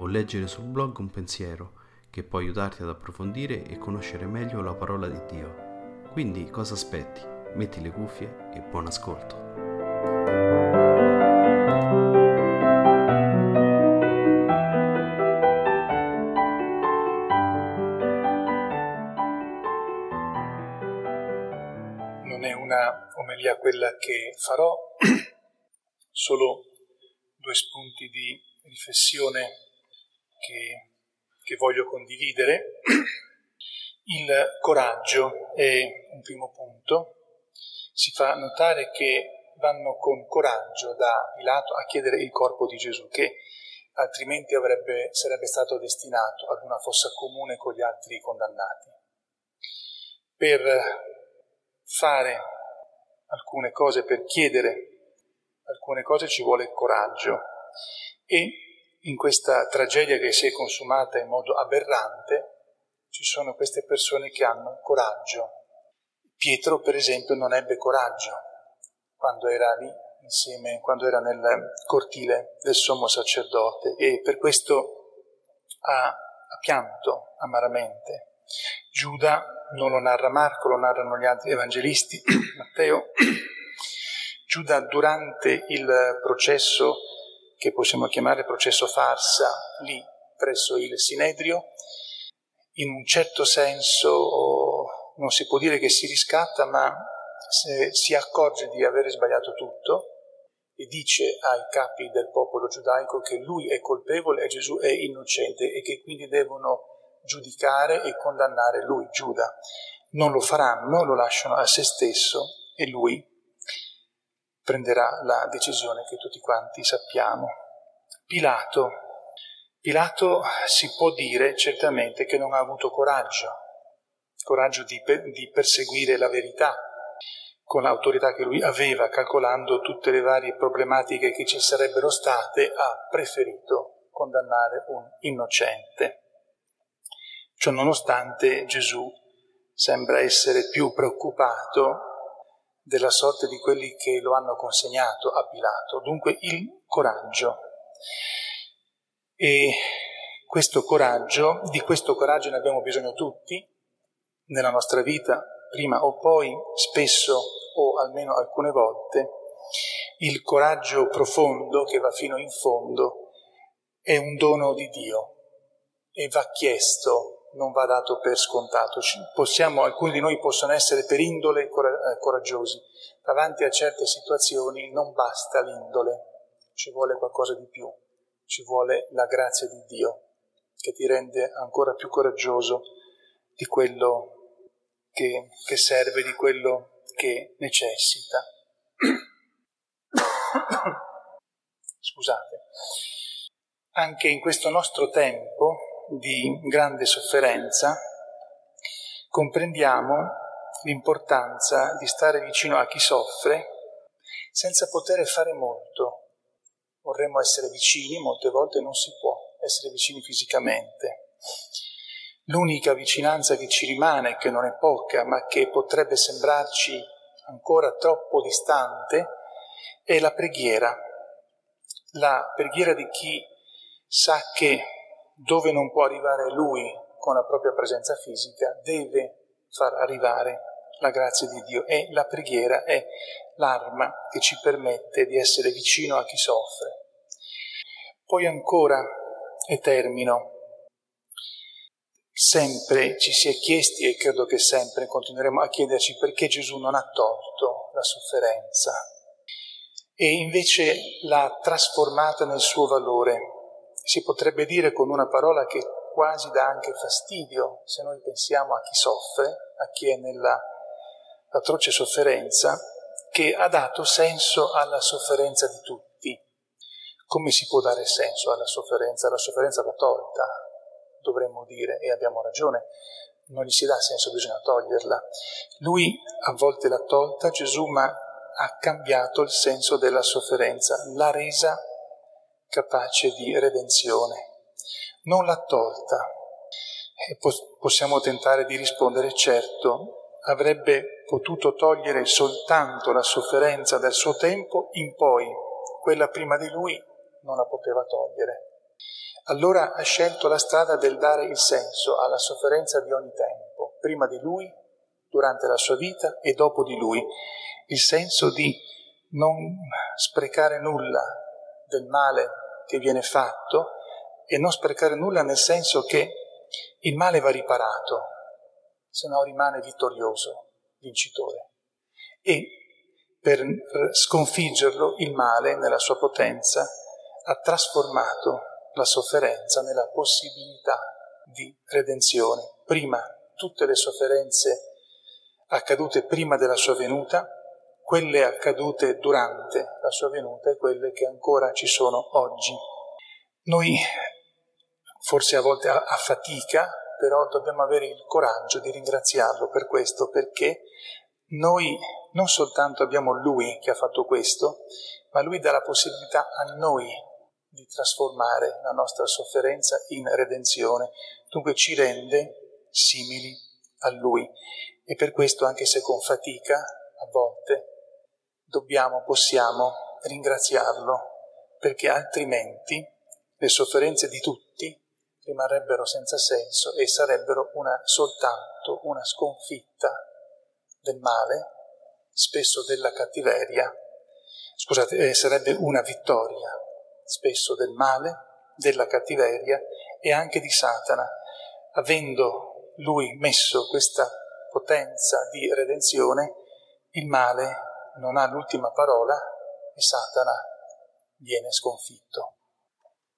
o leggere sul blog un pensiero che può aiutarti ad approfondire e conoscere meglio la parola di Dio. Quindi cosa aspetti? Metti le cuffie e buon ascolto. Non è una omelia quella che farò, solo due spunti di riflessione che, che voglio condividere. Il coraggio è un primo punto. Si fa notare che vanno con coraggio da Pilato a chiedere il corpo di Gesù, che altrimenti avrebbe, sarebbe stato destinato ad una fossa comune con gli altri condannati. Per fare alcune cose, per chiedere alcune cose ci vuole coraggio e in questa tragedia che si è consumata in modo aberrante ci sono queste persone che hanno coraggio. Pietro, per esempio, non ebbe coraggio quando era lì insieme, quando era nel cortile del sommo sacerdote e per questo ha, ha pianto amaramente. Giuda non lo narra Marco, lo narrano gli altri evangelisti, Matteo. Giuda durante il processo che possiamo chiamare processo farsa lì presso il Sinedrio, in un certo senso non si può dire che si riscatta, ma si accorge di avere sbagliato tutto e dice ai capi del popolo giudaico che lui è colpevole e Gesù è innocente e che quindi devono giudicare e condannare lui, Giuda. Non lo faranno, lo lasciano a se stesso e lui prenderà la decisione che tutti quanti sappiamo. Pilato. Pilato si può dire certamente che non ha avuto coraggio, coraggio di, di perseguire la verità con l'autorità che lui aveva, calcolando tutte le varie problematiche che ci sarebbero state, ha preferito condannare un innocente. Ciò nonostante Gesù sembra essere più preoccupato della sorte di quelli che lo hanno consegnato a Pilato, dunque il coraggio. E questo coraggio, di questo coraggio ne abbiamo bisogno tutti nella nostra vita, prima o poi, spesso o almeno alcune volte, il coraggio profondo che va fino in fondo è un dono di Dio e va chiesto non va dato per scontato. Possiamo, alcuni di noi possono essere per indole eh, coraggiosi. Davanti a certe situazioni non basta l'indole, ci vuole qualcosa di più, ci vuole la grazia di Dio che ti rende ancora più coraggioso di quello che, che serve, di quello che necessita. Scusate. Anche in questo nostro tempo di grande sofferenza, comprendiamo l'importanza di stare vicino a chi soffre senza poter fare molto. Vorremmo essere vicini, molte volte non si può essere vicini fisicamente. L'unica vicinanza che ci rimane, che non è poca, ma che potrebbe sembrarci ancora troppo distante, è la preghiera. La preghiera di chi sa che dove non può arrivare lui con la propria presenza fisica, deve far arrivare la grazia di Dio e la preghiera è l'arma che ci permette di essere vicino a chi soffre. Poi ancora, e termino, sempre ci si è chiesti e credo che sempre continueremo a chiederci perché Gesù non ha tolto la sofferenza e invece l'ha trasformata nel suo valore si potrebbe dire con una parola che quasi dà anche fastidio se noi pensiamo a chi soffre, a chi è nella atroce sofferenza, che ha dato senso alla sofferenza di tutti. come si può dare senso alla sofferenza? La sofferenza va tolta, dovremmo dire, e abbiamo ragione, non gli si dà senso, bisogna toglierla. Lui a volte l'ha tolta, Gesù, ma ha cambiato il senso della sofferenza, l'ha resa capace di redenzione. Non l'ha tolta. E possiamo tentare di rispondere, certo, avrebbe potuto togliere soltanto la sofferenza del suo tempo in poi, quella prima di lui non la poteva togliere. Allora ha scelto la strada del dare il senso alla sofferenza di ogni tempo, prima di lui, durante la sua vita e dopo di lui, il senso di non sprecare nulla del male che viene fatto e non sprecare nulla nel senso che il male va riparato, se no rimane vittorioso, vincitore. E per sconfiggerlo il male nella sua potenza ha trasformato la sofferenza nella possibilità di redenzione. Prima tutte le sofferenze accadute prima della sua venuta, quelle accadute durante la sua venuta e quelle che ancora ci sono oggi. Noi forse a volte a, a fatica, però dobbiamo avere il coraggio di ringraziarlo per questo, perché noi non soltanto abbiamo Lui che ha fatto questo, ma Lui dà la possibilità a noi di trasformare la nostra sofferenza in redenzione, dunque ci rende simili a Lui. E per questo, anche se con fatica, a volte, dobbiamo, possiamo ringraziarlo, perché altrimenti le sofferenze di tutti rimarrebbero senza senso e sarebbero una, soltanto una sconfitta del male, spesso della cattiveria, scusate, eh, sarebbe una vittoria spesso del male, della cattiveria e anche di Satana, avendo lui messo questa potenza di redenzione, il male non ha l'ultima parola e Satana viene sconfitto.